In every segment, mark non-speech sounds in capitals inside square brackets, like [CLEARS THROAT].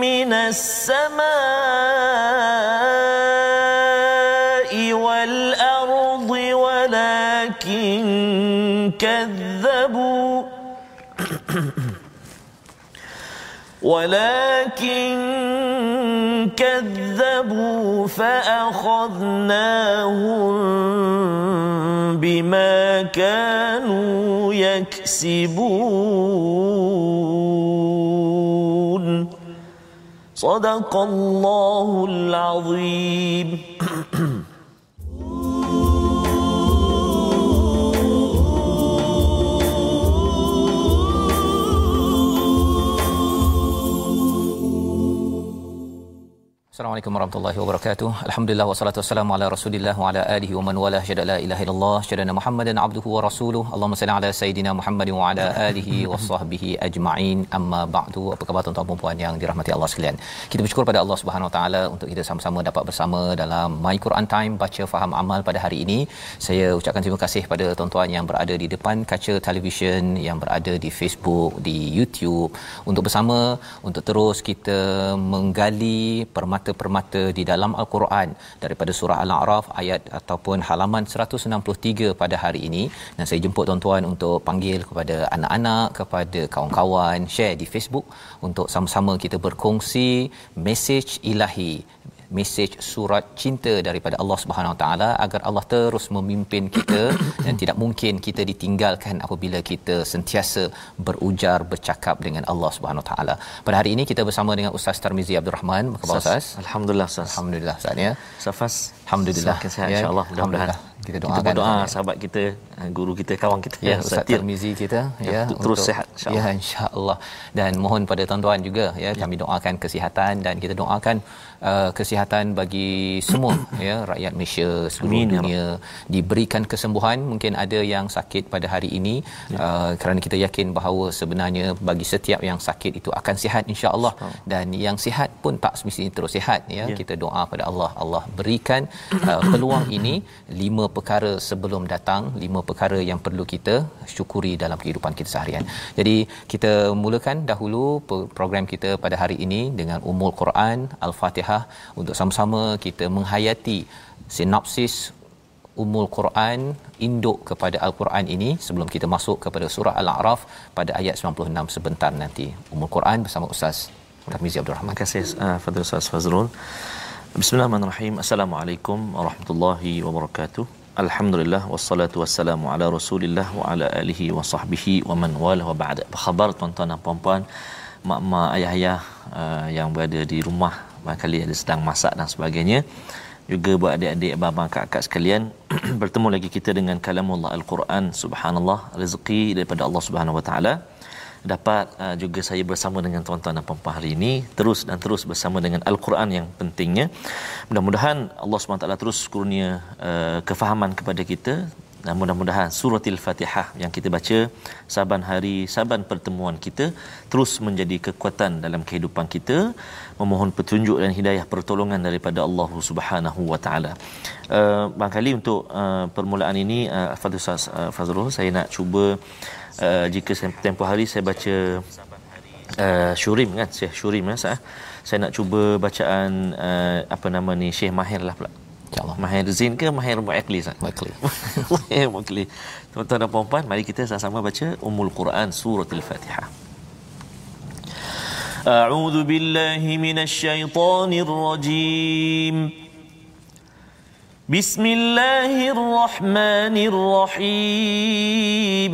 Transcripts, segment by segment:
من السماء والأرض ولكن كذبوا [COUGHS] ولكن كذبوا فأخذناهم بما كانوا يكسبون صدق الله العظيم Assalamualaikum warahmatullahi wabarakatuh. Alhamdulillah wassalatu wassalamu ala Rasulillah wa ala alihi wa man wala syada la ilaha illallah syada Muhammadan abduhu wa rasuluh. Allahumma salli ala sayidina Muhammad wa ala alihi wa sahbihi ajma'in. Amma ba'du. Apa khabar tuan-tuan dan puan yang dirahmati Allah sekalian? Kita bersyukur pada Allah Subhanahu wa taala untuk kita sama-sama dapat bersama dalam My Quran Time baca faham amal pada hari ini. Saya ucapkan terima kasih pada tuan-tuan yang berada di depan kaca televisyen, yang berada di Facebook, di YouTube untuk bersama untuk terus kita menggali permata permata-permata di dalam al-Quran daripada surah Al-A'raf ayat ataupun halaman 163 pada hari ini. Dan saya jemput tuan-tuan untuk panggil kepada anak-anak kepada kawan-kawan share di Facebook untuk sama-sama kita berkongsi mesej ilahi mesej surat cinta daripada Allah Subhanahu Wa Taala agar Allah terus memimpin kita [COUGHS] dan tidak mungkin kita ditinggalkan apabila kita sentiasa berujar bercakap dengan Allah Subhanahu Wa Taala. Pada hari ini kita bersama dengan Ustaz Tarmizi Abdul Rahman. Apa khabar Ustaz? Alhamdulillah Ustaz. Alhamdulillah Ustaz ya. Safas. Alhamdulillah. Semakin sihat ya. insya-Allah mudah-mudahan. Kita doakan kita berdoa sahabat kita, guru kita, kawan kita ya Ustaz Tarmizi kita ya, ya terus sihat insya-Allah. Ya insya-Allah. Dan mohon pada tuan-tuan juga ya, ya. kami doakan kesihatan dan kita doakan uh, kesihatan bagi semua [COUGHS] ya rakyat Malaysia seluruh Amin, ya dunia. Ya diberikan kesembuhan mungkin ada yang sakit pada hari ini ya. uh, kerana kita yakin bahawa sebenarnya bagi setiap yang sakit itu akan sihat insya-Allah. Dan yang sihat pun tak semestinya terus sihat ya. ya. Kita doa pada Allah. Allah berikan uh, peluang ini lima perkara sebelum datang lima perkara yang perlu kita syukuri dalam kehidupan kita seharian jadi kita mulakan dahulu program kita pada hari ini dengan umul Quran al-Fatihah untuk sama-sama kita menghayati sinopsis umul Quran induk kepada al-Quran ini sebelum kita masuk kepada surah al-A'raf pada ayat 96 sebentar nanti umul Quran bersama Ustaz Tarmizi Abdul Rahman. Terima kasih uh, Fadil Ustaz Fazrul. Bismillahirrahmanirrahim. Assalamualaikum warahmatullahi wabarakatuh. Alhamdulillah wassalatu wassalamu ala Rasulillah wa ala alihi wa sahbihi wa man wala wa ba'da. Apa khabar tuan-tuan dan puan-puan, mak-mak, ayah-ayah uh, yang berada di rumah barangkali ada sedang masak dan sebagainya. Juga buat adik-adik abang kakak sekalian. [CLEARS THROAT] Bertemu lagi kita dengan kalamullah al-Quran. Subhanallah rezeki daripada Allah Subhanahu wa taala dapat uh, juga saya bersama dengan tuan-tuan dan puan hari ini terus dan terus bersama dengan al-Quran yang pentingnya. Mudah-mudahan Allah taala terus kurnia uh, kefahaman kepada kita. Dan mudah-mudahan suratil Fatihah yang kita baca saban hari saban pertemuan kita terus menjadi kekuatan dalam kehidupan kita. Memohon petunjuk dan hidayah pertolongan daripada Allah Subhanahu wa taala. Uh, barangkali untuk uh, permulaan ini uh, Ustaz uh, Fazrul saya nak cuba uh, jika tempoh hari saya baca uh, Syurim kan Syekh Syurim ya saya saya nak cuba bacaan uh, apa nama ni Syekh Mahir lah pula InsyaAllah. Mahir Zin ke Mahir Mu'akli? Mu'akli. [LAUGHS] Mahir Mu'akli. Tuan-tuan dan puan-puan, mari kita sama-sama baca Ummul Quran Surah Al-Fatihah. أعوذ بالله من الشيطان الرجيم بسم الله الرحمن الرحيم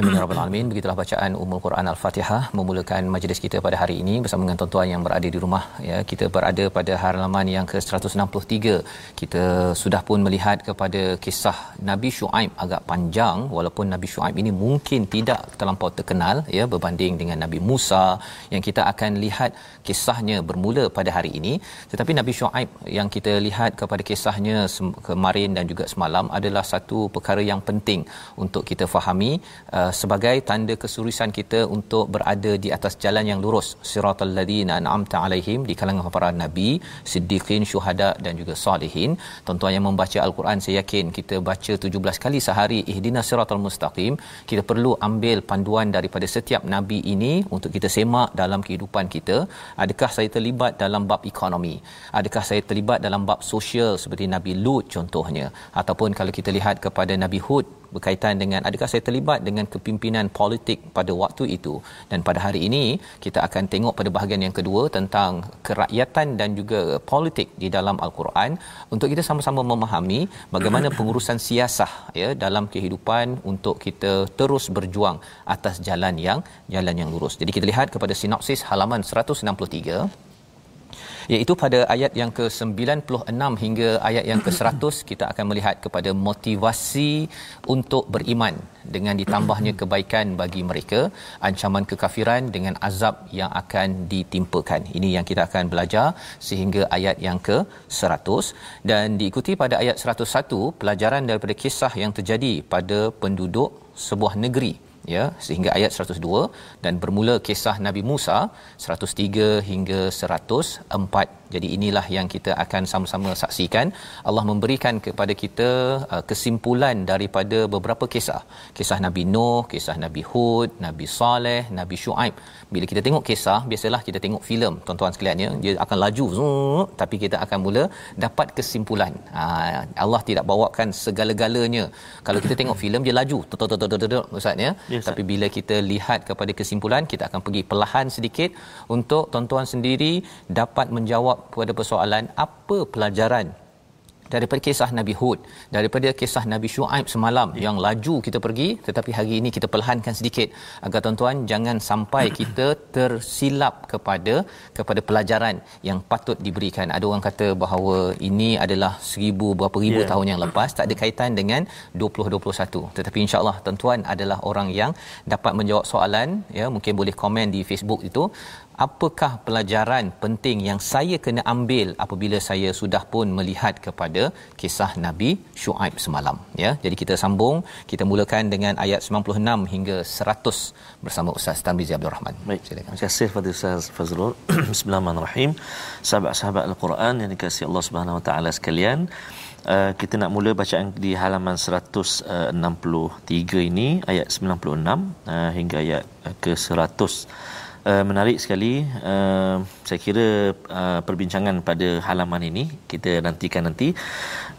Amin ya rabbal alamin. Begitulah bacaan Ummul Quran Al-Fatihah memulakan majlis kita pada hari ini bersama dengan tuan-tuan yang berada di rumah ya. Kita berada pada halaman yang ke-163. Kita sudah pun melihat kepada kisah Nabi Shu'aib agak panjang walaupun Nabi Shu'aib ini mungkin tidak terlampau terkenal ya berbanding dengan Nabi Musa yang kita akan lihat kisahnya bermula pada hari ini. Tetapi Nabi Shu'aib yang kita lihat kepada kisahnya kemarin dan juga semalam adalah satu perkara yang penting untuk kita fahami uh, sebagai tanda kesurisan kita untuk berada di atas jalan yang lurus. Siratal ladzina an'amta alaihim di kalangan para nabi siddiqin syuhada dan juga salihin. Tuan-tuan yang membaca al-Quran saya yakin kita baca 17 kali sehari ihdinas siratal mustaqim. Kita perlu ambil panduan daripada setiap nabi ini untuk kita semak dalam kehidupan kita. Adakah saya terlibat dalam bab ekonomi? Adakah saya terlibat dalam bab sosial seperti nabi Lut contohnya? Ataupun kalau kita lihat kepada nabi Hud berkaitan dengan adakah saya terlibat dengan kepimpinan politik pada waktu itu. Dan pada hari ini kita akan tengok pada bahagian yang kedua tentang kerakyatan dan juga politik di dalam al-Quran. Untuk kita sama-sama memahami bagaimana [CLEARS THROAT] pengurusan siasah ya dalam kehidupan untuk kita terus berjuang atas jalan yang jalan yang lurus. Jadi kita lihat kepada sinopsis halaman 163 iaitu pada ayat yang ke-96 hingga ayat yang ke-100 [CLEARS THROAT] kita akan melihat kepada motivasi untuk beriman dengan ditambahnya [CLEARS THROAT] kebaikan bagi mereka ancaman kekafiran dengan azab yang akan ditimpakan. Ini yang kita akan belajar sehingga ayat yang ke-100 dan diikuti pada ayat 101 pelajaran daripada kisah yang terjadi pada penduduk sebuah negeri ya sehingga ayat 102 dan bermula kisah Nabi Musa 103 hingga 104 jadi inilah yang kita akan sama-sama saksikan. Allah memberikan kepada kita uh, kesimpulan daripada beberapa kisah. Kisah Nabi Nuh kisah Nabi Hud Nabi Saleh Nabi Shu'aib bila kita tengok kisah biasalah kita tengok filem. Tuan-tuan sekalian ya dia akan laju zoom, tapi kita akan mula dapat kesimpulan. Ha, Allah tidak bawakan segala-galanya. Kalau kita tengok filem dia laju. Ustaz ya. Tapi bila kita lihat kepada kesimpulan kita akan pergi perlahan sedikit untuk tuan-tuan sendiri dapat menjawab kepada persoalan apa pelajaran daripada kisah Nabi Hud daripada kisah Nabi Shu'aib semalam ya. yang laju kita pergi tetapi hari ini kita perlahankan sedikit. Agar tuan-tuan jangan sampai [CLEARS THROAT] kita tersilap kepada kepada pelajaran yang patut diberikan. Ada orang kata bahawa ini adalah seribu berapa ribu yeah. tahun yang lepas. Tak ada kaitan dengan 2021 tetapi insyaallah tuan-tuan adalah orang yang dapat menjawab soalan. Ya mungkin boleh komen di Facebook itu apakah pelajaran penting yang saya kena ambil apabila saya sudah pun melihat kepada kisah Nabi Shu'aib semalam? Ya jadi kita sambung kita mulakan dengan ayat 96 hingga 100 bersama Ustaz Tamizi Abdul Rahman. Baik. Silakan. Terima kasih kepada Ustaz Fazrul. [CLEARS THROAT] Bismillahirrahmanirrahim. Sahabat-sahabat al-Quran yang dikasihi Allah Subhanahu wa taala sekalian Uh, kita nak mula bacaan di halaman 163 ini ayat 96 uh, hingga ayat ke 100 Uh, menarik sekali. Uh, saya kira uh, perbincangan pada halaman ini kita nantikan nanti.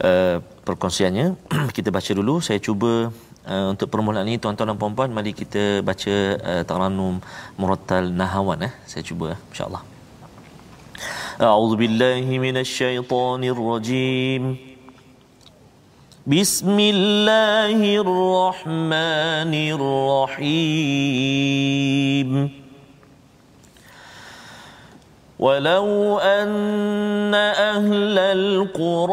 Uh, perkongsiannya [CLEARS THROAT] kita baca dulu. Saya cuba uh, untuk permulaan ini tuan-tuan dan puan-puan mari kita baca uh, Taranum Murattal Nahawan eh. Saya cuba insyaallah. A'udzu billahi minasyaitonir rajim Bismillahirrahmanirrahim ولو أن أهل القرى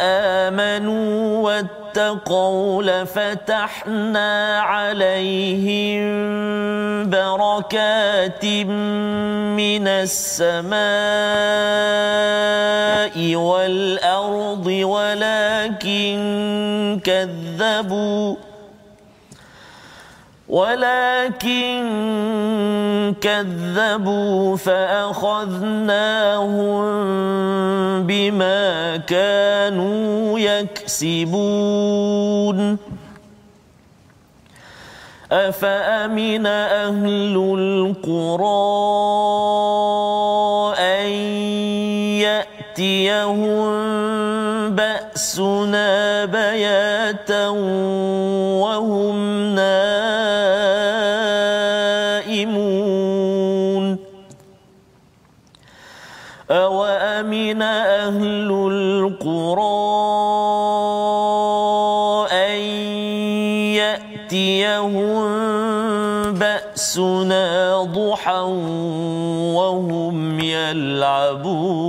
آمنوا واتقوا لفتحنا عليهم بركات من السماء والأرض ولكن كذبوا ولكن كذبوا فأخذناهم بما كانوا يكسبون. أفأمن أهل القرى أن يأتيهم بأسنا بياتا أهل القرى أن يأتيهم بأسنا ضحى وهم يلعبون.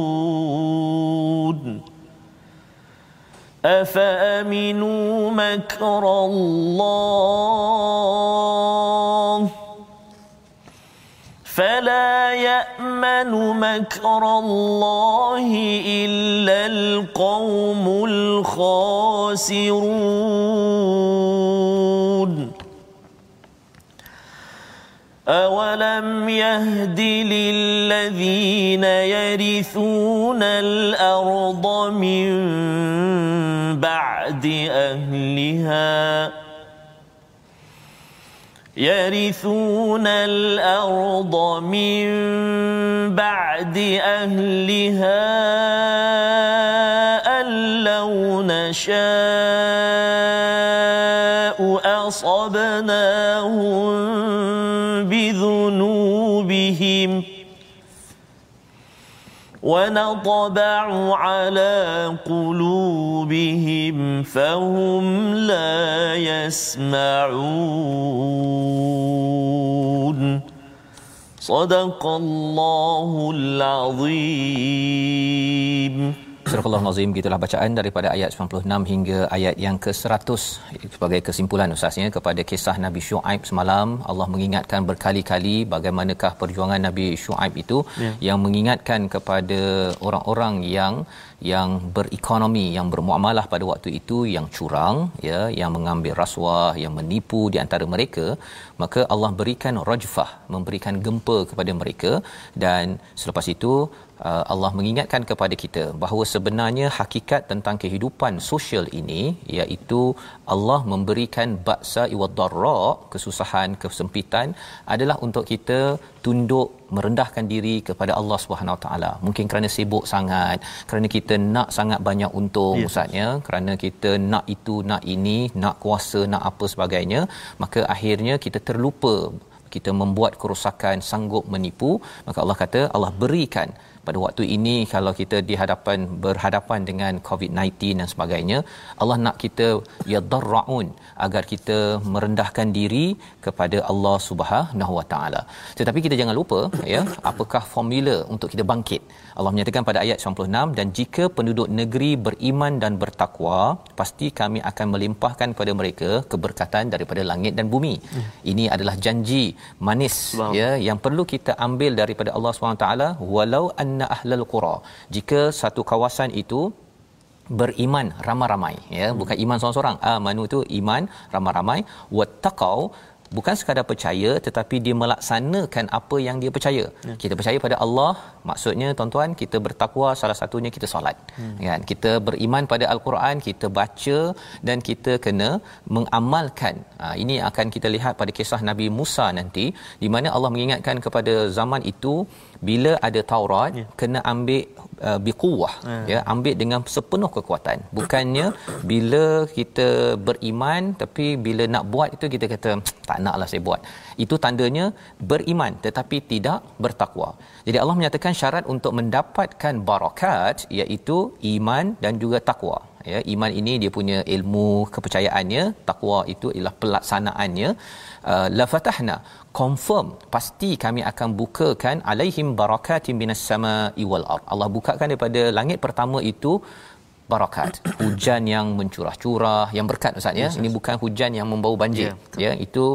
أفأمنوا مكر الله فلا يأمن مكر الله إلا القوم الخاسرون. أولم يهد للذين يرثون الأرض من بعد أهلها يرثون الأرض من بعد أهلها أن لو نشاء ونطبع على قلوبهم فهم لا يسمعون. صدق الله العظيم. Surah Al-Nazim gitulah bacaan daripada ayat 96 hingga ayat yang ke-100 sebagai kesimpulan ustaznya kepada kisah Nabi Shu'aib semalam. Allah mengingatkan berkali-kali bagaimanakah perjuangan Nabi Shu'aib itu. Ya. yang mengingatkan kepada orang-orang yang yang berekonomi yang bermuamalah pada waktu itu yang curang ya yang mengambil rasuah yang menipu di antara mereka. Maka Allah berikan rajfah memberikan gempa kepada mereka. Dan selepas itu uh, Allah mengingatkan kepada kita bahawa sebenarnya hakikat tentang kehidupan sosial ini iaitu Allah memberikan baksa iwadarra kesusahan kesempitan adalah untuk kita tunduk merendahkan diri kepada Allah Subhanahu Wa Taala. Mungkin kerana sibuk sangat kerana kita nak sangat banyak untung yes. ustaznya kerana kita nak itu nak ini nak kuasa nak apa sebagainya maka akhirnya kita terlupa kita membuat kerosakan sanggup menipu. Maka Allah kata Allah berikan pada waktu ini kalau kita dihadapan berhadapan dengan COVID-19 dan sebagainya Allah nak kita yadarraun agar kita merendahkan diri kepada Allah Subhanahu Wa Taala tetapi kita jangan lupa ya apakah formula untuk kita bangkit Allah menyatakan pada ayat 96 dan jika penduduk negeri beriman dan bertakwa pasti kami akan melimpahkan kepada mereka keberkatan daripada langit dan bumi. Hmm. Ini adalah janji manis wow. ya yang perlu kita ambil daripada Allah SWT walau anna ahlal qura. Jika satu kawasan itu beriman ramai-ramai ya bukan iman seorang-seorang. Amanu tu iman ramai-ramai. Wattaqau bukan sekadar percaya tetapi dia melaksanakan apa yang dia percaya. Ya. Kita percaya pada Allah, maksudnya tuan-tuan kita bertakwa salah satunya kita solat. Hmm. Kan? Kita beriman pada al-Quran, kita baca dan kita kena mengamalkan. Ha, ini akan kita lihat pada kisah Nabi Musa nanti di mana Allah mengingatkan kepada zaman itu bila ada Taurat ya. kena ambil uh, biquwah ya. ya ambil dengan sepenuh kekuatan. Bukannya bila kita beriman tapi bila nak buat itu kita kata tak naklah saya buat. Itu tandanya beriman tetapi tidak bertakwa. Jadi Allah menyatakan syarat untuk mendapatkan barakat iaitu iman dan juga takwa ya iman ini dia punya ilmu kepercayaannya takwa itu ialah pelaksanaannya. Uh, la fatahna confirm pasti kami akan bukakan alaihim barakatim minas sama'i wal ard. Allah bukakan daripada langit pertama itu barakat hujan yang mencurah-curah yang berkat ustaz ya. Yes, ini bukan hujan yang membawa banjir yeah, ya. Itu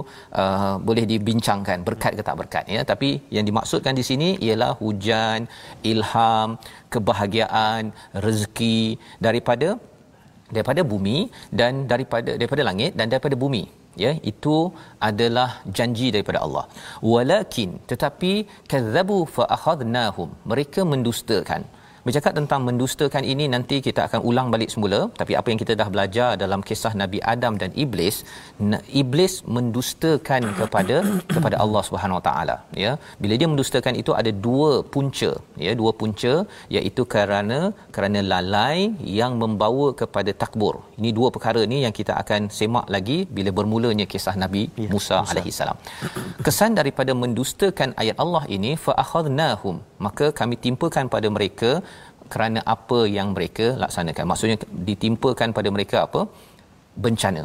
uh, boleh dibincangkan berkat ke tak berkat ya. Tapi yang dimaksudkan di sini ialah hujan ilham kebahagiaan rezeki daripada daripada bumi dan daripada daripada langit dan daripada bumi. Ya itu adalah janji daripada Allah. Walakin tetapi kadzabu fa akhadnahum. Mereka mendustakan Bercakap tentang mendustakan ini nanti kita akan ulang balik semula. Tapi apa yang kita dah belajar dalam kisah Nabi Adam dan iblis iblis mendustakan kepada [COUGHS] kepada Allah Subhanahu Wa Taala ya. Bila dia mendustakan itu ada dua punca ya. Dua punca iaitu kerana kerana lalai yang membawa kepada takbur. Ini dua perkara ni yang kita akan semak lagi bila bermulanya kisah Nabi ya, Musa. alaihi salam. Kesan daripada mendustakan ayat Allah ini fa akhadnahum maka kami timpakan pada mereka kerana apa yang mereka laksanakan. Maksudnya ditimpakan pada mereka apa? Bencana.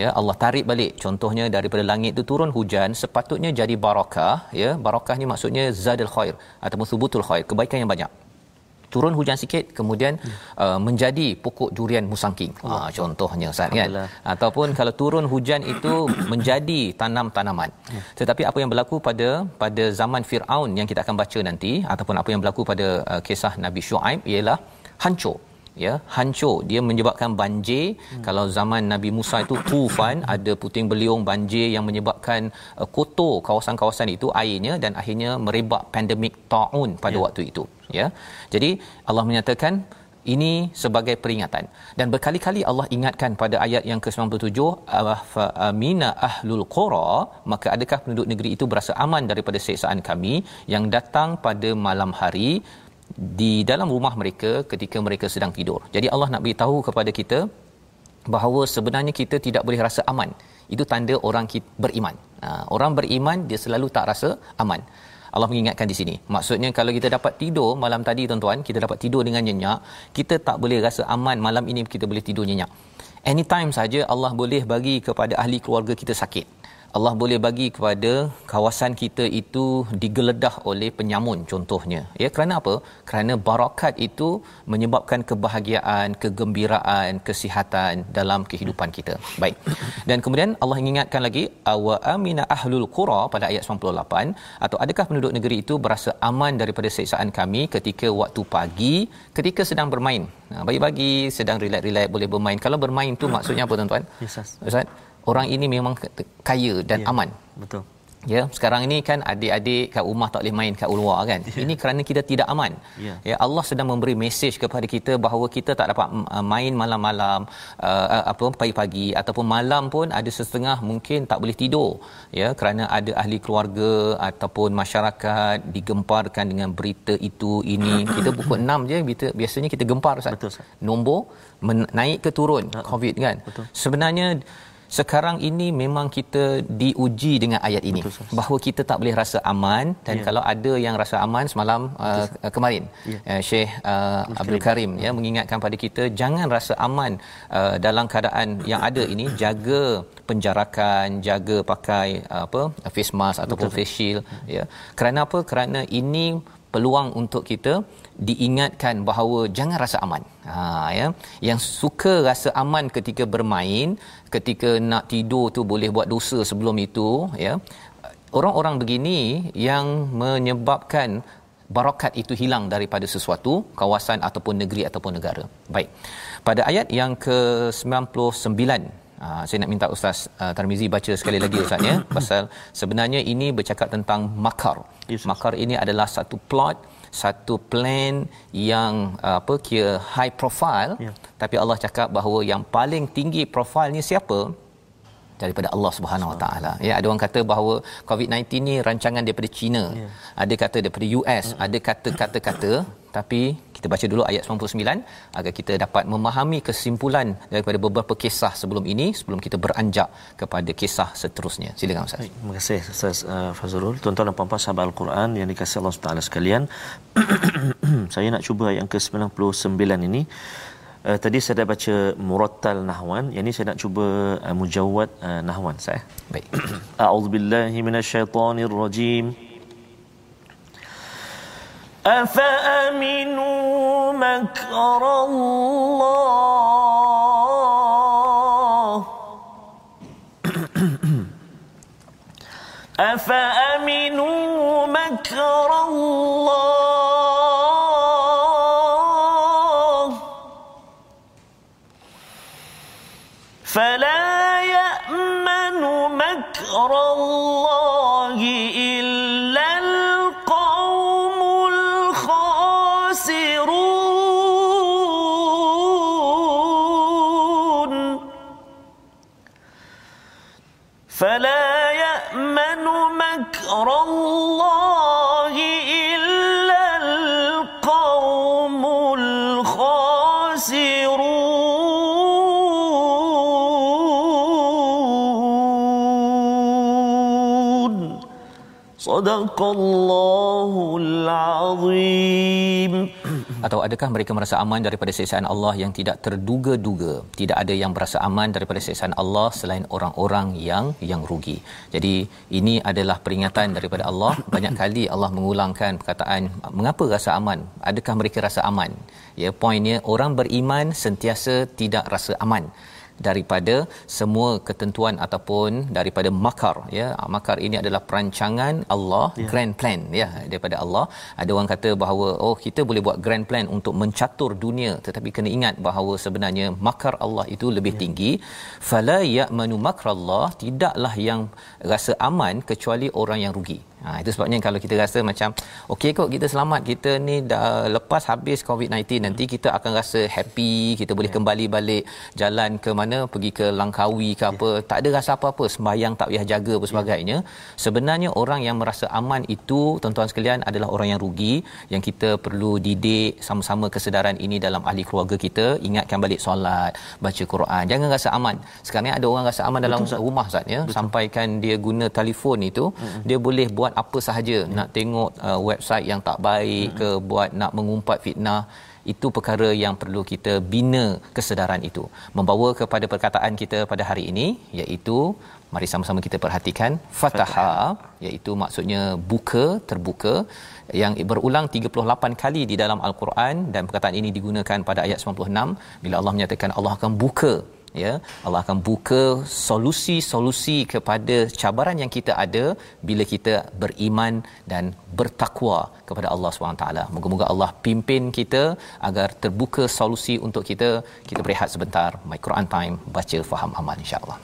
Ya Allah tarik balik. Contohnya daripada langit itu turun hujan sepatutnya jadi barakah ya barakah ni maksudnya zadul khair ataupun subutul khair kebaikan yang banyak turun hujan sikit kemudian hmm. uh, menjadi pokok durian musangking. Ha uh, contohnya ustaz kan? Ataupun kalau turun hujan itu [COUGHS] menjadi tanam-tanaman. Hmm. tetapi apa yang berlaku pada pada zaman Firaun yang kita akan baca nanti ataupun apa yang berlaku pada uh, kisah Nabi Shu'aib ialah hancur ya hancur dia menyebabkan banjir hmm. kalau zaman Nabi Musa itu tufan ada puting beliung banjir yang menyebabkan uh, kotor kawasan-kawasan itu airnya dan akhirnya merebak pandemik taun pada ya. waktu itu ya jadi Allah menyatakan ini sebagai peringatan dan berkali-kali Allah ingatkan pada ayat yang ke-97 fa amina ahlul qura maka adakah penduduk negeri itu berasa aman daripada siksaan kami yang datang pada malam hari di dalam rumah mereka ketika mereka sedang tidur. Jadi Allah nak beritahu kepada kita bahawa sebenarnya kita tidak boleh rasa aman. Itu tanda orang beriman. Ha, orang beriman dia selalu tak rasa aman. Allah mengingatkan di sini. Maksudnya kalau kita dapat tidur malam tadi tuan-tuan, kita dapat tidur dengan nyenyak, kita tak boleh rasa aman malam ini kita boleh tidur nyenyak. Anytime saja Allah boleh bagi kepada ahli keluarga kita sakit. Allah boleh bagi kepada kawasan kita itu digeledah oleh penyamun contohnya. Ya kerana apa? Kerana barakat itu menyebabkan kebahagiaan kegembiraan kesihatan dalam kehidupan kita. Baik. Dan kemudian Allah ingatkan lagi awa amina ahlul qura pada ayat 98 atau adakah penduduk negeri itu berasa aman daripada siksaan kami ketika waktu pagi ketika sedang bermain? Nah, pagi-pagi sedang relax-relax boleh bermain. Kalau bermain tu maksudnya apa tuan-tuan? Yes, Ustaz orang ini memang kaya dan ya, aman. Betul. Ya, sekarang ini kan adik-adik kat rumah tak boleh main kat luar kan. Ya. Ini kerana kita tidak aman. Ya. ya, Allah sedang memberi mesej kepada kita bahawa kita tak dapat uh, main malam-malam uh, uh, apa pagi-pagi ataupun malam pun ada setengah mungkin tak boleh tidur. Ya, kerana ada ahli keluarga ataupun masyarakat digemparkan dengan berita itu ini. [COUGHS] Kita pukul 6 je kita biasanya kita gempar Ustaz. Betul Ustaz. Nombor naik ke turun COVID kan. Betul. Sebenarnya sekarang ini memang kita diuji dengan ayat ini. Betul, bahawa kita tak boleh rasa aman dan ya. kalau ada yang rasa aman semalam uh, kemarin. Ya. uh, Syekh uh, Abdul Karim. Ya mengingatkan pada kita jangan rasa aman uh, dalam keadaan yang ada ini. Jaga penjarakan jaga pakai uh, apa face mask ataupun Betul. face shield ya. Kerana apa? Kerana ini peluang untuk kita diingatkan bahawa jangan rasa aman. Ha ya. Yang suka rasa aman ketika bermain, ketika nak tidur tu boleh buat dosa sebelum itu, ya. Orang-orang begini yang menyebabkan barakat itu hilang daripada sesuatu kawasan ataupun negeri ataupun negara. Baik. Pada ayat yang ke-99 Ha, saya nak minta Ustaz uh, Tarmizi baca sekali lagi Ustaz ya pasal sebenarnya ini bercakap tentang makar. Yes, makar ini adalah satu plot satu plan yang uh, apa kira high profile yeah. tapi Allah cakap bahawa yang paling tinggi profilnya siapa daripada Allah Subhanahu Wa Taala. Ya, ada orang kata bahawa COVID-19 ni rancangan daripada China. Yeah. Ada kata daripada US, mm-hmm. ada kata-kata-kata tapi kita baca dulu ayat 99 agar kita dapat memahami kesimpulan daripada beberapa kisah sebelum ini sebelum kita beranjak kepada kisah seterusnya. Silakan Ustaz. Terima kasih Ustaz uh, Fazrul. Tuan-tuan dan puan-puan sahabat Al-Quran yang dikasihi Allah Subhanahu sekalian. [CLEARS THROAT] saya nak cuba ayat yang ke-99 ini Uh, tadi saya dah baca murattal nahwan. Yang ini saya nak cuba uh, mujawwad uh, nahwan saya baik. [CLEARS THROAT] A'udzubillahi minasyaitonirrajim. Afa aminu makrallah? [CLEARS THROAT] Afa aminu makrallah فلا يأمن مكر الله إلا القوم الخاسرون. فلا يأمن مكر الله Sadaqallahul azim. Atau adakah mereka merasa aman daripada siksaan Allah yang tidak terduga-duga? Tidak ada yang berasa aman daripada siksaan Allah selain orang-orang yang yang rugi. Jadi ini adalah peringatan daripada Allah. Banyak kali Allah mengulangkan perkataan mengapa rasa aman? Adakah mereka rasa aman? Ya, poinnya orang beriman sentiasa tidak rasa aman daripada semua ketentuan ataupun daripada makar ya makar ini adalah perancangan Allah ya. grand plan ya daripada Allah ada orang kata bahawa oh kita boleh buat grand plan untuk mencatur dunia tetapi kena ingat bahawa sebenarnya makar Allah itu lebih ya. tinggi fala ya'manu makrallah tidaklah yang rasa aman kecuali orang yang rugi Ha, itu sebabnya kalau kita rasa macam okey kok kita selamat kita ni dah lepas habis COVID-19 nanti kita akan rasa happy kita boleh yeah. kembali balik jalan ke mana pergi ke Langkawi ke apa. Yeah. tak ada rasa apa-apa sembahyang tak payah jaga apa sebagainya. Yeah. sebenarnya orang yang merasa aman itu tuan-tuan sekalian adalah orang yang rugi yang kita perlu didik sama-sama kesedaran ini dalam ahli keluarga kita. Ingatkan balik solat baca Quran. Jangan rasa aman. Sekarang ni ada orang rasa aman dalam Betul, rumah Ustaz ya. Sampaikan dia guna telefon itu mm-hmm. dia boleh buat apa sahaja hmm. nak tengok uh, website yang tak baik hmm. ke buat nak mengumpat fitnah itu perkara yang perlu kita bina kesedaran itu membawa kepada perkataan kita pada hari ini iaitu mari sama-sama kita perhatikan fataha iaitu maksudnya buka terbuka yang berulang 38 kali di dalam al-Quran dan perkataan ini digunakan pada ayat 96 bila Allah menyatakan Allah akan buka ya Allah akan buka solusi-solusi kepada cabaran yang kita ada bila kita beriman dan bertakwa kepada Allah SWT. Moga-moga Allah pimpin kita agar terbuka solusi untuk kita. Kita berehat sebentar. My Quran Time baca faham amal insya-Allah.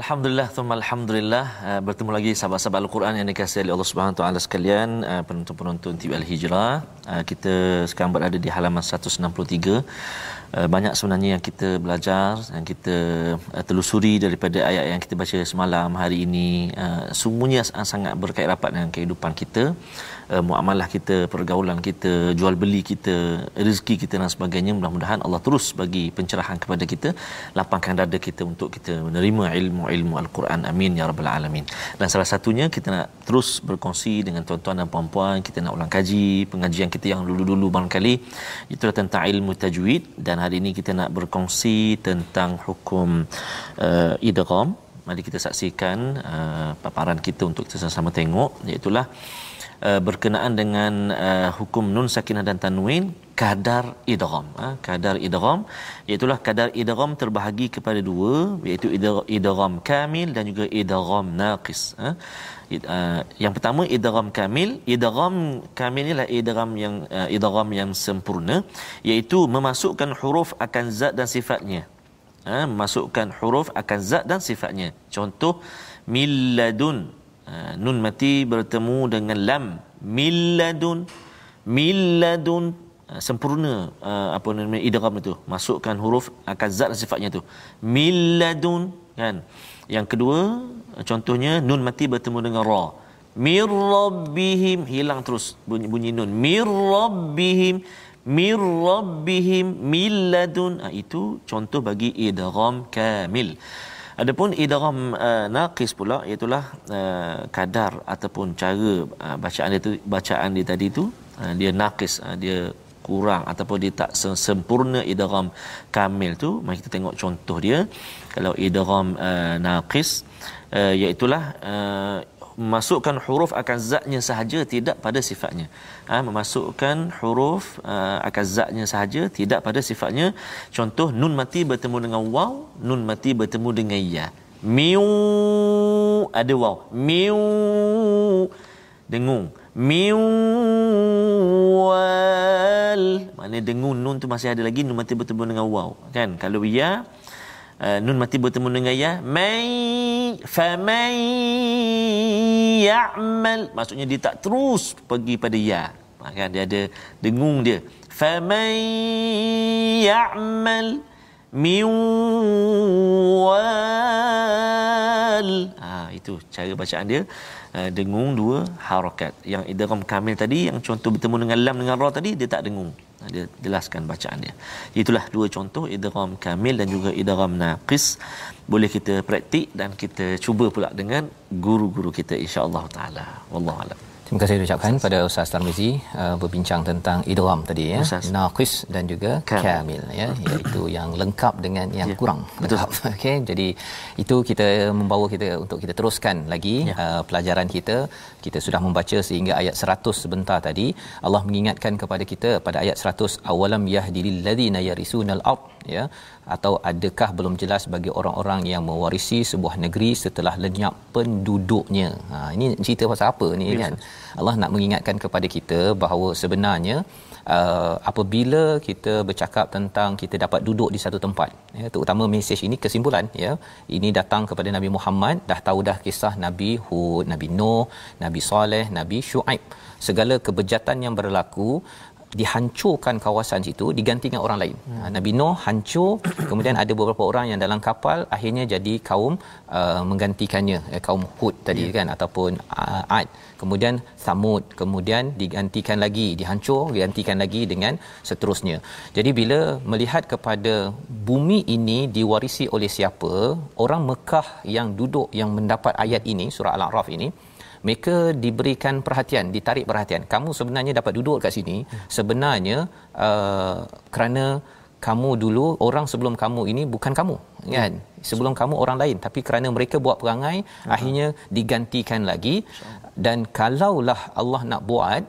Alhamdulillah, thumma alhamdulillah uh, bertemu lagi sahabat-sahabat Al-Quran yang dikasihi oleh Allah Subhanahu taala sekalian, uh, penonton-penonton TV Al-Hijrah. Uh, kita sekarang berada di halaman 163. Uh, banyak sebenarnya yang kita belajar yang kita uh, telusuri daripada ayat yang kita baca semalam hari ini uh, semuanya sangat berkait rapat dengan kehidupan kita uh, muamalah kita, pergaulan kita, jual beli kita, rezeki kita dan sebagainya. Mudah-mudahan Allah terus bagi pencerahan kepada kita, lapangkan dada kita untuk kita menerima ilmu-ilmu Al-Quran. Amin ya rabbal alamin. Dan salah satunya kita nak terus berkongsi dengan tuan-tuan dan puan-puan, kita nak ulang kaji pengajian kita yang dulu-dulu barangkali itulah tentang ilmu tajwid dan hari ini kita nak berkongsi tentang hukum uh, idgham. Mari kita saksikan uh, paparan kita untuk kita sama-sama tengok iaitu lah uh, berkenaan dengan uh, hukum nun sakinah dan tanwin kadar idgham. Uh, kadar idgham iaitu kadar idgham terbahagi kepada dua iaitu idgham kamil dan juga idgham naqis. Uh. Yang pertama idgham kamil. Idgham kamil inilah idgham yang uh, idgham yang sempurna iaitu memasukkan huruf akan zat dan sifatnya. Uh, memasukkan huruf akan zat dan sifatnya. Contoh milladun Ha, nun mati bertemu dengan lam. Milladun milladun ha, sempurna ha, apa namanya idgham itu masukkan huruf akan zat sifatnya itu milladun kan? Yang kedua contohnya nun mati bertemu dengan ra. Mir rabbihim hilang terus bunyi bunyi nun. Mir rabbihim mir rabbihim milladun. Itu contoh bagi idgham kamil Adapun idgham uh, naqis pula iaitu uh, kadar ataupun cara uh, bacaan dia tu bacaan dia tadi tu uh, dia naqis uh, dia kurang ataupun dia tak sempurna idgham kamil tu mari kita tengok contoh dia. Kalau idgham uh, naqis uh, iaitu uh, memasukkan huruf akan zatnya sahaja tidak pada sifatnya. Ha, memasukkan huruf uh, akan zatnya sahaja tidak pada sifatnya. Contoh nun mati bertemu dengan waw nun mati bertemu dengan ya. Miu ada waw. Miu dengung. Miu wal. Maknanya dengung nun tu masih ada lagi nun mati bertemu dengan waw. Kan? Kalau ya uh, nun mati bertemu dengan ya mai faman ya'mal. Maksudnya dia tak terus pergi pada ya kan? Dia ada dengung dia. Faman ya'mal min wal ha, itu cara bacaan dia uh, dengung dua harakat yang idgham kamil tadi yang contoh bertemu dengan lam dengan ra tadi dia tak dengung dia jelaskan bacaan dia. Itulah dua contoh idgham kamil dan juga idgham naqis. Boleh kita praktik dan kita cuba pula dengan guru-guru kita insya-Allah taala. Wallahu a'lam. Terima kasih ucapkan pada Ustaz Tarmizi uh, berbincang tentang idgham tadi ya. Naqis dan juga kamil, kamil ya iaitu yang lengkap dengan yang ya. kurang lengkap. [LAUGHS] Okey jadi itu kita membawa kita untuk kita teruskan lagi ya. uh, pelajaran kita. Kita sudah membaca sehingga ayat 100 sebentar tadi. Allah mengingatkan kepada kita pada ayat 100 awalam yahdilil ladzina yarisunal ard ya atau adakah belum jelas bagi orang-orang yang mewarisi sebuah negeri setelah lenyap penduduknya. Ha ini cerita pasal apa ni yes. kan? Allah nak mengingatkan kepada kita bahawa sebenarnya uh, apabila kita bercakap tentang kita dapat duduk di satu tempat ya terutama mesej ini kesimpulan ya ini datang kepada Nabi Muhammad dah tahu dah kisah Nabi Hud, Nabi Nuh, Nabi Saleh, Nabi Shu'aib segala kebejatan yang berlaku dihancurkan kawasan situ digantikan orang lain. Hmm. Nabi Nuh hancur kemudian ada beberapa orang yang dalam kapal akhirnya jadi kaum uh, menggantikannya eh, kaum Hud tadi yeah. kan ataupun uh, Ad. Kemudian Samud kemudian digantikan lagi dihancur digantikan lagi dengan seterusnya. Jadi bila melihat kepada bumi ini diwarisi oleh siapa? Orang Mekah yang duduk yang mendapat ayat ini surah Al-A'raf ini mereka diberikan perhatian ditarik perhatian. Kamu sebenarnya dapat duduk kat sini. Sebenarnya uh, kerana kamu dulu orang sebelum kamu ini bukan kamu kan? Sebelum kamu orang lain. Tapi kerana mereka buat perangai uh-huh. akhirnya digantikan lagi. Dan kalaulah Allah nak buat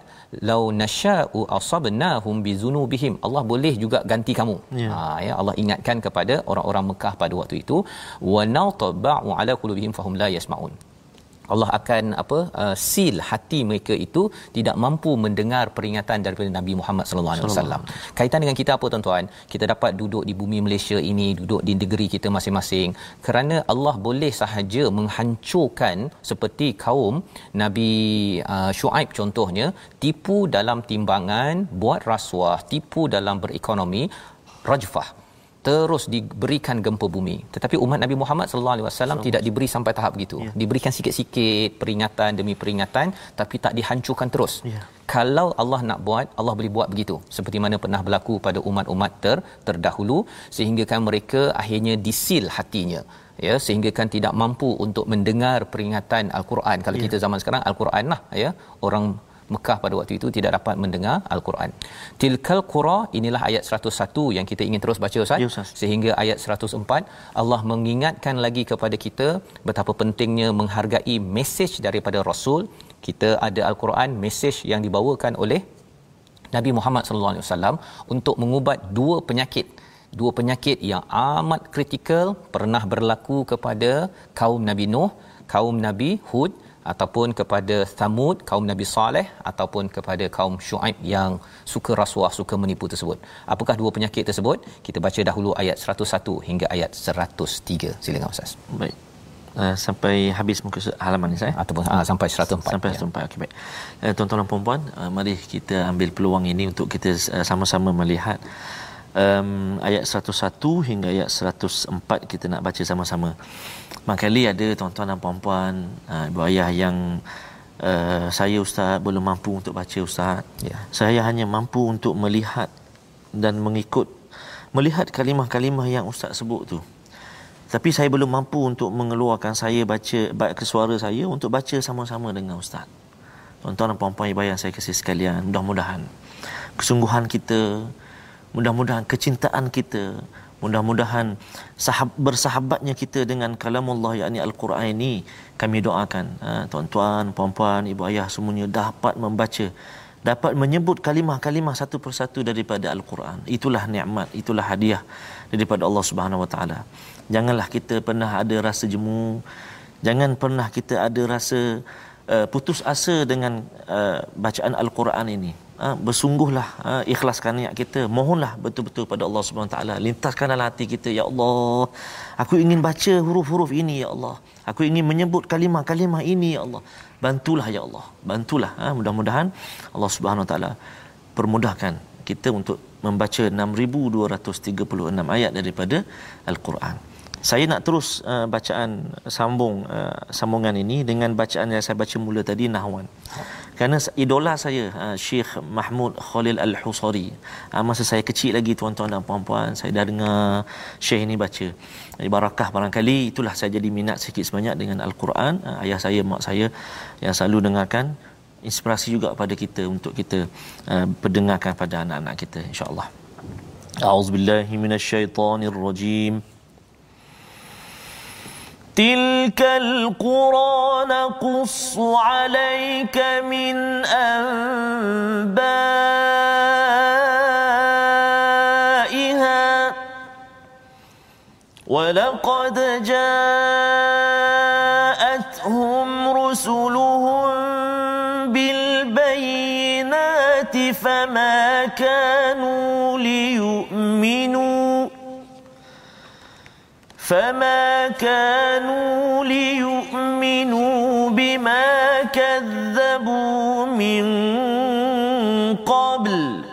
lau nasya'u asabnahum bizunubihim Allah boleh juga ganti kamu. Yeah. ha ya Allah ingatkan kepada orang-orang Mekah pada waktu itu wa nataba'u ala qulubihim fahum la yasma'un Allah akan apa uh, seal hati mereka itu tidak mampu mendengar peringatan daripada Nabi Muhammad sallallahu alaihi wasallam. Kaitan dengan kita apa tuan-tuan? Kita dapat duduk di bumi Malaysia ini, duduk di negeri kita masing-masing kerana Allah boleh sahaja menghancurkan seperti kaum Nabi uh, Shu'aib contohnya, tipu dalam timbangan, buat rasuah, tipu dalam berekonomi, rajfah terus diberikan gempa bumi. Tetapi umat Nabi Muhammad sallallahu alaihi wasallam tidak diberi sampai tahap begitu. Ya. diberikan sikit-sikit peringatan demi peringatan tapi tak dihancurkan terus. Ya. kalau Allah nak buat Allah boleh buat begitu. Seperti mana pernah berlaku pada umat-umat ter terdahulu sehingga kan mereka akhirnya disil hatinya. Ya sehingga kan tidak mampu untuk mendengar peringatan al-Quran. Kalau ya. kita zaman sekarang al-Quran lah ya. Orang Mekah pada waktu itu tidak dapat mendengar al-Quran. Tilkal qura inilah ayat 101 yang kita ingin terus baca Ustaz. Ya, Ustaz. Sehingga ayat 104 Allah mengingatkan lagi kepada kita betapa pentingnya menghargai mesej daripada Rasul. Kita ada al-Quran, mesej yang dibawakan oleh Nabi Muhammad sallallahu alaihi wasallam untuk mengubat dua penyakit dua penyakit yang amat kritikal pernah berlaku kepada kaum Nabi Nuh, kaum Nabi Hud ataupun kepada Thamud kaum Nabi Saleh ataupun kepada kaum Shu'aib yang suka rasuah suka menipu tersebut. Apakah dua penyakit tersebut? Kita baca dahulu ayat 101 hingga ayat 103. Silakan Ustaz. Baik. Uh, sampai habis muka halaman ni saya ataupun uh, sampai 104 sampai 104 ya. okey baik uh, tuan-tuan dan puan-puan uh, mari kita ambil peluang ini untuk kita uh, sama-sama melihat um, ayat 101 hingga ayat 104 kita nak baca sama-sama Makali ada tuan-tuan dan puan-puan, uh, ibu ayah yang uh, saya ustaz belum mampu untuk baca ustaz. Ya. Saya hanya mampu untuk melihat dan mengikut melihat kalimah-kalimah yang ustaz sebut tu. Tapi saya belum mampu untuk mengeluarkan saya baca baik ke suara saya untuk baca sama-sama dengan ustaz. Tuan-tuan dan puan-puan ibu ayah saya kasih sekalian, mudah-mudahan kesungguhan kita, mudah-mudahan kecintaan kita mudah-mudahan sahab, bersahabatnya kita dengan kalamullah yakni al-Quran ini kami doakan. Ha, tuan-tuan puan-puan ibu ayah semuanya dapat membaca dapat menyebut kalimah-kalimah satu persatu daripada al-Quran. Itulah nikmat itulah hadiah daripada Allah Subhanahu wa taala. Janganlah kita pernah ada rasa jemu jangan pernah kita ada rasa uh, putus asa dengan uh, bacaan al-Quran ini bersungguhlah uh, ikhlaskan niat kita. Mohonlah betul-betul pada Allah Subhanahu taala. Lintaskanlah hati kita ya Allah. Aku ingin baca huruf-huruf ini ya Allah. Aku ingin menyebut kalimah-kalimah ini ya Allah. Bantulah ya Allah. Bantulah uh, mudah-mudahan Allah Subhanahu taala permudahkan kita untuk membaca 6236 ayat daripada al-Quran saya nak terus uh, bacaan sambung uh, sambungan ini dengan bacaan yang saya baca mula tadi nahwan kerana idola saya uh, Syekh Mahmud Khalil Al-Husari uh, masa saya kecil lagi tuan-tuan dan puan-puan saya dah dengar Syekh ini baca barakah barangkali itulah saya jadi minat sikit sebanyak dengan Al-Quran uh, ayah saya mak saya yang selalu dengarkan inspirasi juga pada kita untuk kita uh, pendengarkan pada anak-anak kita insya-Allah. A'udzubillahi minasyaitonirrajim. تلك القرى نقص عليك من أنبائها ولقد جاءتهم رسلهم بالبينات فما فما كانوا ليؤمنوا بما كذبوا من قبل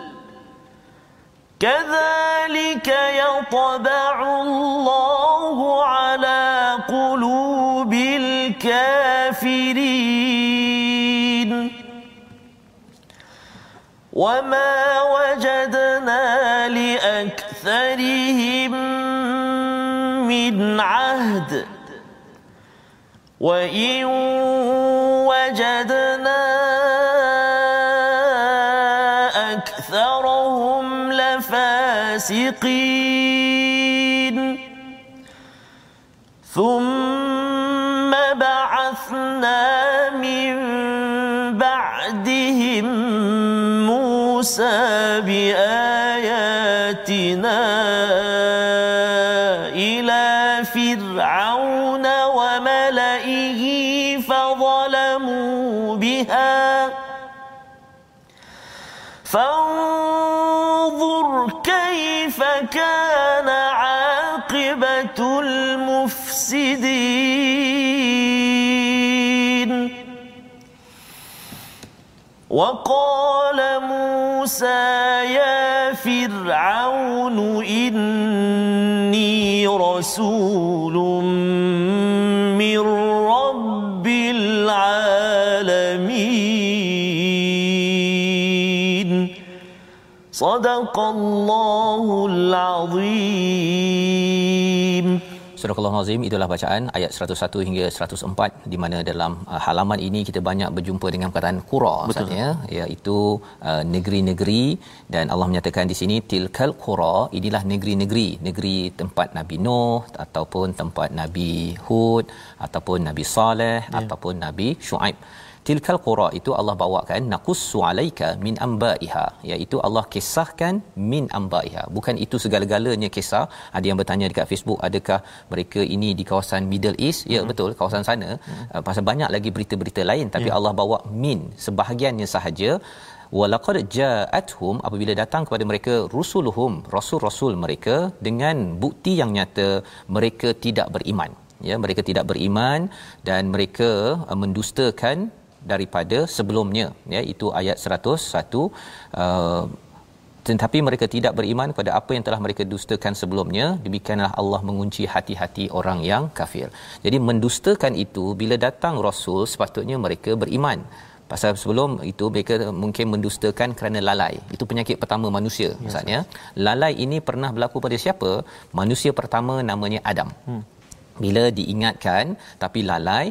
كذلك يطبع الله على قلوب الكافرين وما وجدنا لأكثرهم من عهد وإن وجدنا أكثرهم لفاسقين. ثم بعثنا من بعدهم موسى بآياتنا وقال موسى يا فرعون إني رسول من رب العالمين. صدق الله العظيم. Surah Al-Azim itulah bacaan ayat 101 hingga 104 di mana dalam uh, halaman ini kita banyak berjumpa dengan perkataan qura maksudnya iaitu uh, negeri-negeri dan Allah menyatakan di sini tilkal qura inilah negeri-negeri. Negeri tempat Nabi Nuh ataupun tempat Nabi Hud ataupun Nabi Saleh ya. ataupun Nabi Shu'aib tilkal qura itu Allah bawakan naqussu alaika min ambaiha iaitu Allah kisahkan min ambaiha bukan itu segala-galanya kisah ada yang bertanya dekat Facebook adakah mereka ini di kawasan Middle East ya hmm. betul kawasan sana hmm. uh, pasal banyak lagi berita-berita lain tapi yeah. Allah bawa min sebahagiannya sahaja walaqad ja'atuhum apabila datang kepada mereka rusuluhum rasul-rasul mereka dengan bukti yang nyata mereka tidak beriman ya mereka tidak beriman dan mereka uh, mendustakan daripada sebelumnya ya itu ayat 101 uh, tetapi mereka tidak beriman kepada apa yang telah mereka dustakan sebelumnya demikianlah Allah mengunci hati-hati orang yang kafir. Jadi mendustakan itu bila datang rasul sepatutnya mereka beriman. Pasal sebelum itu mereka mungkin mendustakan kerana lalai. Itu penyakit pertama manusia yes, maksudnya yes. lalai ini pernah berlaku pada siapa? Manusia pertama namanya Adam. Hmm bila diingatkan tapi lalai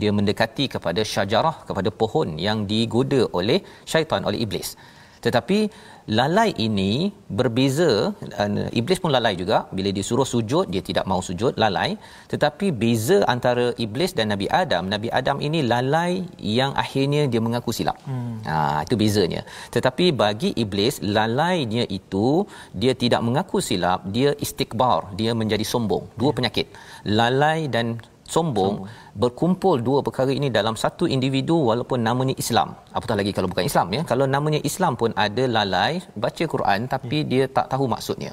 dia mendekati kepada syajarah kepada pohon yang digoda oleh syaitan oleh iblis. Tetapi lalai ini berbeza uh, iblis pun lalai juga. Bila disuruh sujud dia tidak mau sujud lalai. Tetapi beza antara iblis dan nabi Adam. Nabi Adam ini lalai yang akhirnya dia mengaku silap. Hmm. ha itu bezanya. Tetapi bagi iblis lalainya itu dia tidak mengaku silap dia istikbar dia menjadi sombong. Dua ya. penyakit. Lalai dan sombong, sombong berkumpul dua perkara ini dalam satu individu walaupun namanya Islam. Apatah lagi kalau bukan Islam ya. Kalau namanya Islam pun ada lalai baca Quran tapi hmm. dia tak tahu maksudnya.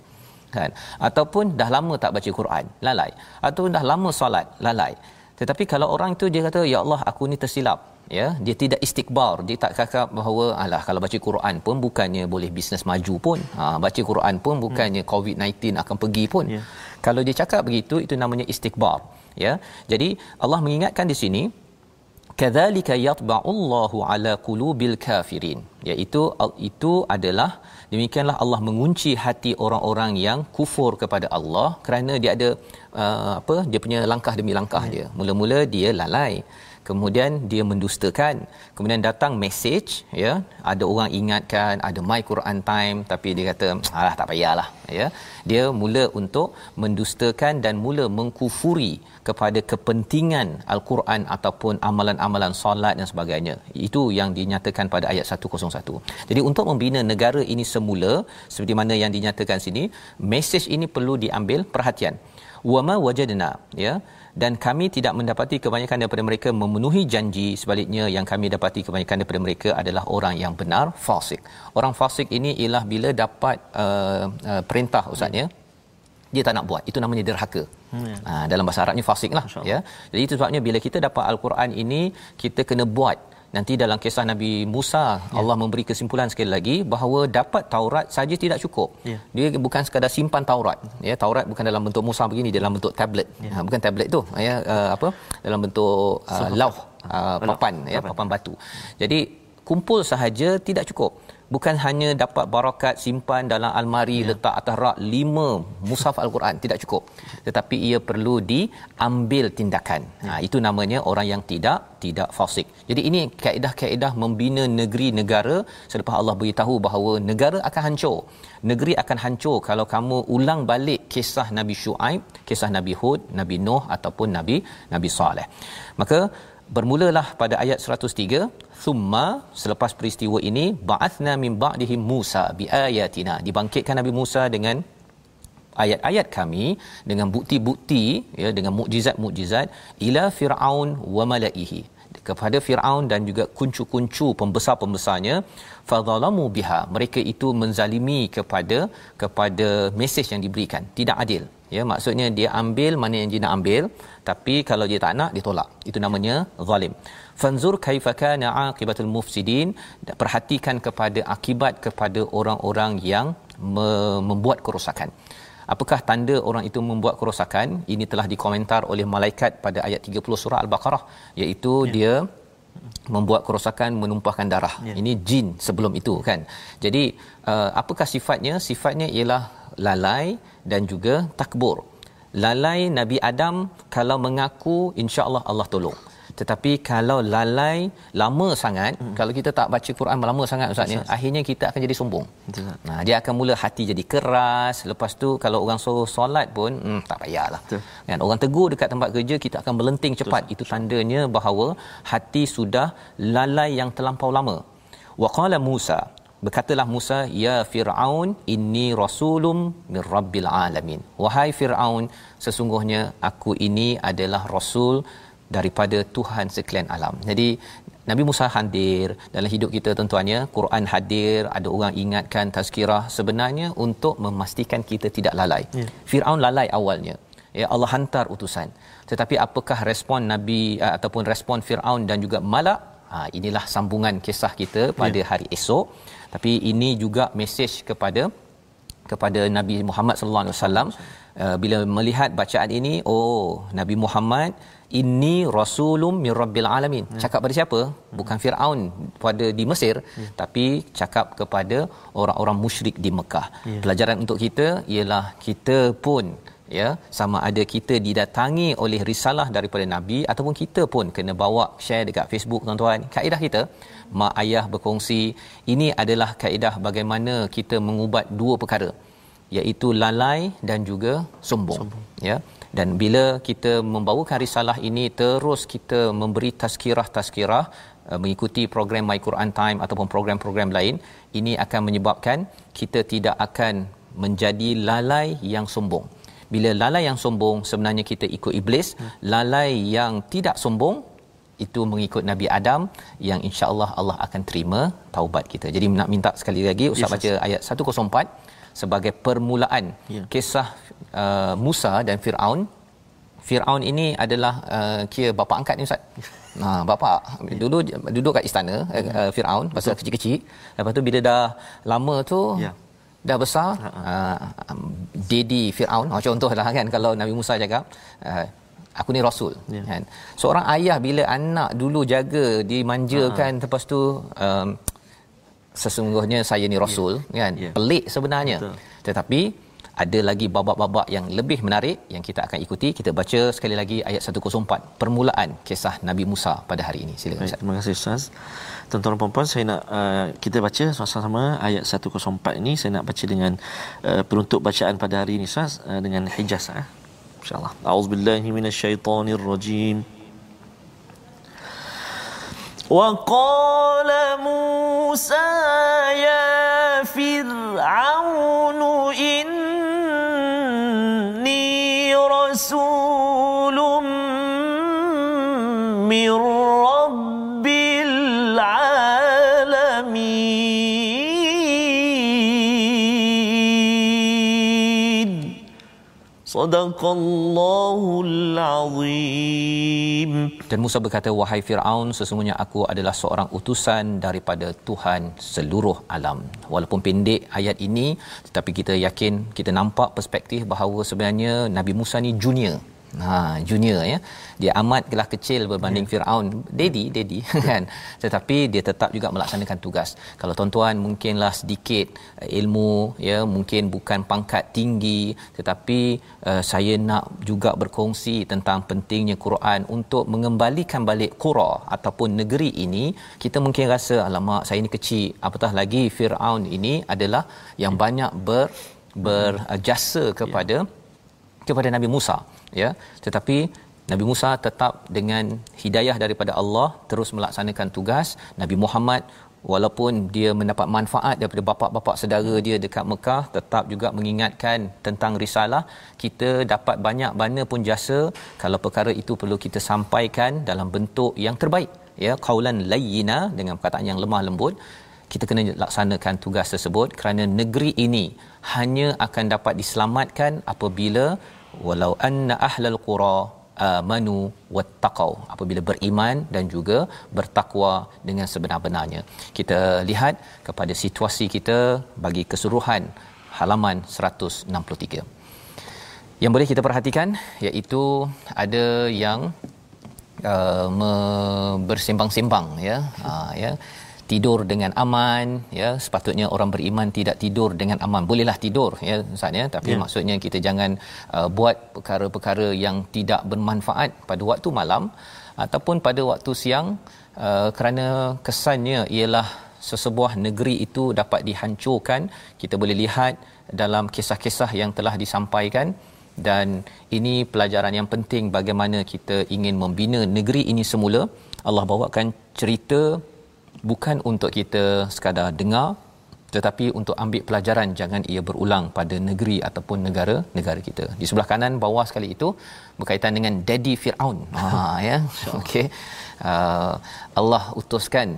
Kan? Ataupun dah lama tak baca Quran, lalai. Ataupun dah lama solat, lalai. Tetapi kalau orang itu dia kata ya Allah aku ni tersilap ya dia tidak istikbar dia tak cakap bahawa alah kalau baca Quran pun bukannya boleh bisnes maju pun ha baca Quran pun bukannya hmm. COVID-19 akan pergi pun yeah. kalau dia cakap begitu itu namanya istikbar ya? Jadi Allah mengingatkan di sini kadzalika yatba'ullahu ala qulubil kafirin. Iaitu itu adalah demikianlah Allah mengunci hati orang-orang yang kufur kepada Allah kerana dia ada uh, apa dia punya langkah demi langkah ya. dia. Mula-mula dia lalai kemudian dia mendustakan. Kemudian datang message ya. Ada orang ingatkan ada my Quran time tapi dia kata alah tak payahlah ya. Dia mula untuk mendustakan dan mula mengkufuri kepada kepentingan al-Quran ataupun amalan-amalan solat dan sebagainya. Itu yang dinyatakan pada ayat 101 jadi untuk membina negara ini semula seperti mana yang dinyatakan sini message ini perlu diambil perhatian wama wajadna ya. Dan kami tidak mendapati kebanyakan daripada mereka memenuhi janji. Sebaliknya yang kami dapati kebanyakan daripada mereka adalah orang yang benar fasik. Orang fasik ini ialah bila dapat uh, uh, perintah ustaz ya. Dia tak nak buat. Itu namanya derhaka. Hmm. ha, dalam bahasa Arabnya fasik lah ya. Jadi itu sebabnya bila kita dapat al-Quran ini kita kena buat nanti dalam kisah Nabi Musa ya. Allah memberi kesimpulan sekali lagi bahawa dapat Taurat saja tidak cukup. Ya. Dia bukan sekadar simpan Taurat. Ya Taurat bukan dalam bentuk Musa begini dalam bentuk tablet. Ya. Ha, bukan tablet tu ya uh, apa dalam bentuk uh, lauh uh, papan ya papan batu. Jadi kumpul sahaja tidak cukup bukan hanya dapat barakat simpan dalam almari ya. letak atas rak lima mushaf al-Quran. Tidak cukup. Tetapi ia perlu diambil tindakan. Ya. ha itu namanya orang yang tidak tidak fasik. Jadi ini kaedah-kaedah membina negeri negara selepas Allah beritahu bahawa negara akan hancur. Negeri akan hancur kalau kamu ulang balik kisah Nabi Shu'aib kisah Nabi Hud Nabi Nuh ataupun Nabi Nabi Saleh. Maka bermulalah pada ayat 103 thumma selepas peristiwa ini ba'athna min ba'dihim Musa biayatina. Dibangkitkan Nabi Musa dengan ayat-ayat kami dengan bukti-bukti ya dengan mukjizat-mukjizat ila fir'aun wa malaihi. Kepada Firaun dan juga kuncu-kuncu pembesar-pembesarnya fadzalamu biha. Mereka itu menzalimi kepada kepada mesej yang diberikan. Tidak adil ya maksudnya dia ambil mana yang dia nak ambil tapi kalau dia tak nak dia tolak. Itu namanya zalim. Fanzur kaifa kana aqibatul mufsidin? Perhatikan kepada akibat kepada orang-orang yang me- membuat kerosakan. Apakah tanda orang itu membuat kerosakan? Ini telah dikomentar oleh malaikat pada ayat 30 surah al-baqarah iaitu ya. dia membuat kerosakan menumpahkan darah. Ya. ini jin sebelum itu kan? Jadi uh, apakah sifatnya? Sifatnya ialah lalai dan juga takbur. Lalai nabi adam kalau mengaku insya-Allah Allah tolong. Tetapi kalau lalai lama sangat hmm. kalau kita tak baca Quran lama sangat ustaz ya akhirnya kita akan jadi sombong. Betul. Nah dia akan mula hati jadi keras. Lepas tu kalau orang suruh solat pun hmm, tak payahlah. Betul. kan orang tegur dekat tempat kerja kita akan melenting cepat. Betul. itu tandanya bahawa hati sudah lalai yang terlampau lama. Waqala Musa berkatalah Musa ya Firaun inni rasulum min rabbil alamin wahai Firaun sesungguhnya aku ini adalah rasul daripada Tuhan sekalian alam. Jadi Nabi Musa hadir dalam hidup kita tentuannya Quran hadir ada orang ingatkan tazkirah sebenarnya untuk memastikan kita tidak lalai. Ya. Firaun lalai awalnya. Ya Allah hantar utusan. Tetapi apakah respon Nabi uh, ataupun respon Firaun dan juga Malak? Ha inilah sambungan kisah kita pada ya. hari esok. Tapi ini juga mesej kepada kepada Nabi Muhammad sallallahu alaihi wasallam uh, bila melihat bacaan ini oh Nabi Muhammad inni rasulum mir rabbil alamin ya. cakap pada siapa bukan Firaun pada di Mesir ya. tapi cakap kepada orang-orang musyrik di Mekah ya. pelajaran untuk kita ialah kita pun ya sama ada kita didatangi oleh risalah daripada nabi ataupun kita pun kena bawa share dekat Facebook tuan-tuan. Kaedah kita mak ayah berkongsi ini adalah kaedah bagaimana kita mengubat dua perkara iaitu lalai dan juga sombong, sombong. ya dan bila kita membawakan risalah ini terus kita memberi tazkirah-tazkirah uh, mengikuti program My Quran Time ataupun program-program lain ini akan menyebabkan kita tidak akan menjadi lalai yang sombong bila lalai yang sombong sebenarnya kita ikut iblis hmm. lalai yang tidak sombong itu mengikut Nabi Adam yang insya-Allah Allah akan terima taubat kita. Jadi nak minta sekali lagi ustaz yes, baca ayat 104 sebagai permulaan yeah. kisah uh, Musa dan Firaun. Firaun ini adalah uh, kira bapa angkat ni ustaz. Ha bapa yeah. dulu duduk kat istana yeah. uh, Firaun pasal kecil-kecil. Lepas tu bila dah lama tu yeah. Dah besar uh, um, daddy Firaun oh, contohlah kan kalau Nabi Musa cakap uh, aku ni rasul yeah. kan seorang ayah bila anak dulu jaga dimanjakan uh-huh. lepas tu um, sesungguhnya saya ni rasul yeah. kan yeah. pelik sebenarnya Betul. tetapi ada lagi babak-babak yang lebih menarik yang kita akan ikuti kita baca sekali lagi ayat 104 permulaan kisah Nabi Musa pada hari ini silakan Ustaz terima kasih Ustaz tuan-tuan dan puan saya nak uh, kita baca sama-sama ayat 104 ini saya nak baca dengan uh, peruntuk bacaan pada hari ini Ustaz uh, dengan hijaz uh. insyaallah auzubillahi minasyaitonirrajim وقال موسى يا فرعون صدق الله العظيم Dan Musa berkata, "Wahai Firaun, sesungguhnya aku adalah seorang utusan daripada Tuhan seluruh alam." Walaupun pendek ayat ini, tetapi kita yakin kita nampak perspektif bahawa sebenarnya Nabi Musa ni junior ha junior ya. Dia amat kelah kecil berbanding yeah. Firaun. Daddy daddy [LAUGHS] kan? Tetapi dia tetap juga melaksanakan tugas. Kalau tuan-tuan mungkinlah sedikit uh, ilmu ya mungkin bukan pangkat tinggi tetapi uh, saya nak juga berkongsi tentang pentingnya Quran untuk mengembalikan balik qura ataupun negeri ini. Kita mungkin rasa alamak saya ni kecil. Apatah lagi Firaun ini adalah yang banyak ber berjasa kepada yeah. kepada Nabi Musa ya tetapi Nabi Musa tetap dengan hidayah daripada Allah terus melaksanakan tugas. Nabi Muhammad walaupun dia mendapat manfaat daripada bapa-bapa saudara dia dekat Mekah tetap juga mengingatkan tentang risalah. Kita dapat banyak mana pun jasa kalau perkara itu perlu kita sampaikan dalam bentuk yang terbaik. Ya qaulan layyina dengan perkataan yang lemah lembut kita kena laksanakan tugas tersebut kerana negeri ini hanya akan dapat diselamatkan apabila walau anna ahlal qura amanu wattaqau. Apabila beriman dan juga bertakwa dengan sebenar-benarnya. Kita lihat kepada situasi kita bagi keseluruhan halaman 163 yang boleh kita perhatikan iaitu ada yang uh, bersembang-sembang ya. Uh, ya tidur dengan aman ya. Sepatutnya orang beriman tidak tidur dengan aman. Bolehlah tidur ya ustaz ya. Tapi yeah. maksudnya kita jangan uh, buat perkara-perkara yang tidak bermanfaat pada waktu malam ataupun pada waktu siang uh, kerana kesannya ialah sesebuah negeri itu dapat dihancurkan. Kita boleh lihat dalam kisah-kisah yang telah disampaikan dan ini pelajaran yang penting bagaimana kita ingin membina negeri ini semula. Allah bawakan cerita bukan untuk kita sekadar dengar tetapi untuk ambil pelajaran jangan ia berulang pada negeri ataupun negara negara kita. Di sebelah kanan bawah sekali itu berkaitan dengan daddy Firaun. Ha [LAUGHS] ya. Okey. Uh, Allah utuskan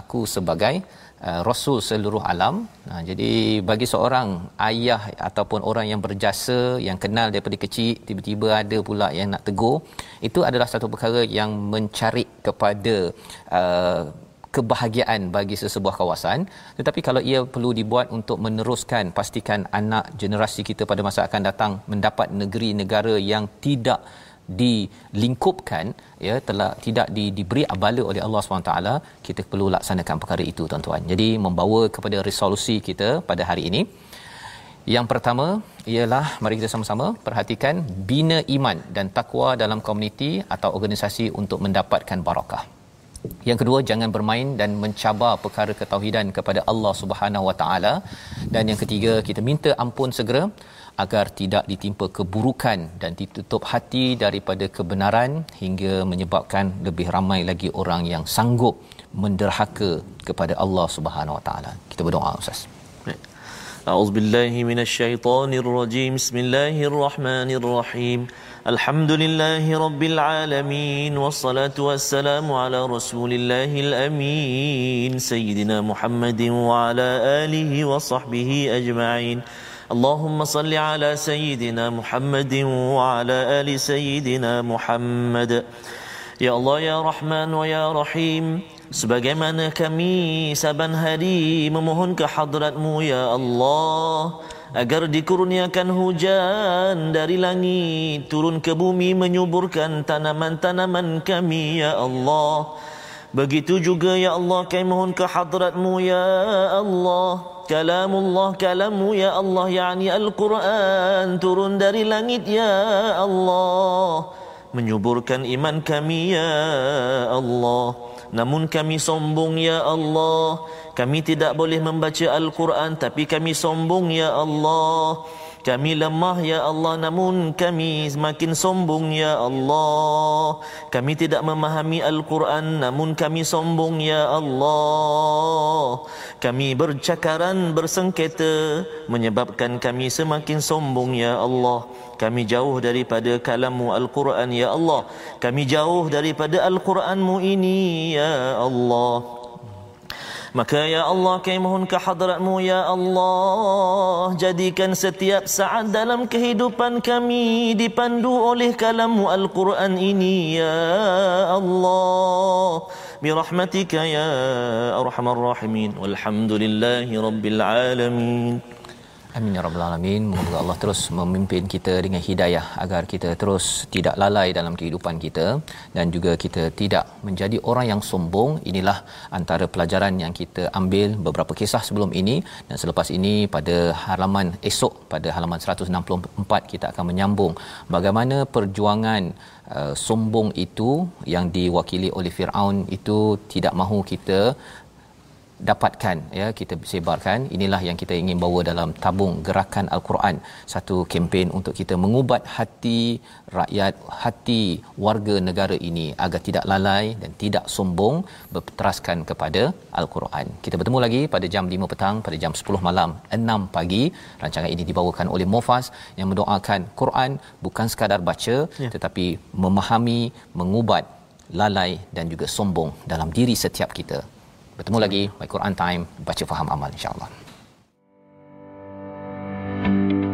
aku sebagai uh, rasul seluruh alam. Nah, jadi bagi seorang ayah ataupun orang yang berjasa yang kenal daripada kecil tiba-tiba ada pula yang nak tegur, itu adalah satu perkara yang mencari kepada uh, kebahagiaan bagi sesebuah kawasan tetapi kalau ia perlu dibuat untuk meneruskan pastikan anak generasi kita pada masa akan datang mendapat negeri negara yang tidak dilingkupkan ya telah tidak di, diberi abala oleh Allah SWT kita perlu laksanakan perkara itu tuan-tuan jadi membawa kepada resolusi kita pada hari ini Yang pertama ialah mari kita sama-sama perhatikan bina iman dan takwa dalam komuniti atau organisasi untuk mendapatkan barakah. Yang kedua jangan bermain dan mencabar perkara ketauhidan kepada Allah Subhanahu Wa Taala dan yang ketiga kita minta ampun segera agar tidak ditimpa keburukan dan ditutup hati daripada kebenaran hingga menyebabkan lebih ramai lagi orang yang sanggup menderhaka kepada Allah Subhanahu Wa Taala. Kita berdoa ustaz. A'udzu billahi rajim. Bismillahirrahmanirrahim. الحمد لله رب العالمين والصلاة والسلام على رسول الله الأمين سيدنا محمد وعلى آله وصحبه أجمعين. اللهم صل على سيدنا محمد وعلى آل سيدنا محمد. يا الله يا رحمن ويا رحيم. Sebagaimana kami saban hari memohon ke hadratmu ya Allah Agar dikurniakan hujan dari langit Turun ke bumi menyuburkan tanaman-tanaman kami ya Allah. Begitu juga ya Allah kami mohon ke hadratmu ya Allah. Kalamullah kalamu ya Allah Yani Al-Quran turun dari langit ya Allah. Menyuburkan iman kami ya Allah Namun kami sombong ya Allah. Kami tidak boleh membaca Al-Quran Tapi kami sombong ya Allah Kami lemah ya Allah Namun kami semakin sombong ya Allah. Kami tidak memahami Al-Quran Namun kami sombong ya Allah. Kami bercakaran bersengketa Menyebabkan kami semakin sombong ya Allah. Kami jauh daripada kalammu Al-Quran ya Allah. Kami jauh daripada Al-Quranmu ini ya Allah Maka ya Allah kami mohon ke hadratmu ya Allah Jadikan setiap saat dalam kehidupan kami Dipandu oleh kalammu Al-Quran ini ya Allah. Birahmatika ya Arhamar Rahimin. Walhamdulillahi Rabbil Alamin Amin ya rabbal alamin. Moga Allah terus memimpin kita dengan hidayah agar kita terus tidak lalai dalam kehidupan kita dan juga kita tidak menjadi orang yang sombong. Inilah antara pelajaran yang kita ambil beberapa kisah sebelum ini dan selepas ini pada halaman esok pada halaman 164 kita akan menyambung bagaimana perjuangan uh, sombong itu yang diwakili oleh Firaun itu tidak mahu kita dapatkan ya kita sebarkan. Inilah yang kita ingin bawa dalam tabung gerakan al-Quran. Satu kempen untuk kita mengubat hati rakyat hati warga negara ini agar tidak lalai dan tidak sombong berteraskan kepada al-Quran. Kita bertemu lagi pada jam 5 petang pada jam 10 malam 6 pagi. Rancangan ini dibawakan oleh Mufas yang mendoakan Quran bukan sekadar baca ya. tetapi memahami mengubat lalai dan juga sombong dalam diri setiap kita Bertemu lagi My Quran Time baca faham amal insya-Allah. thank you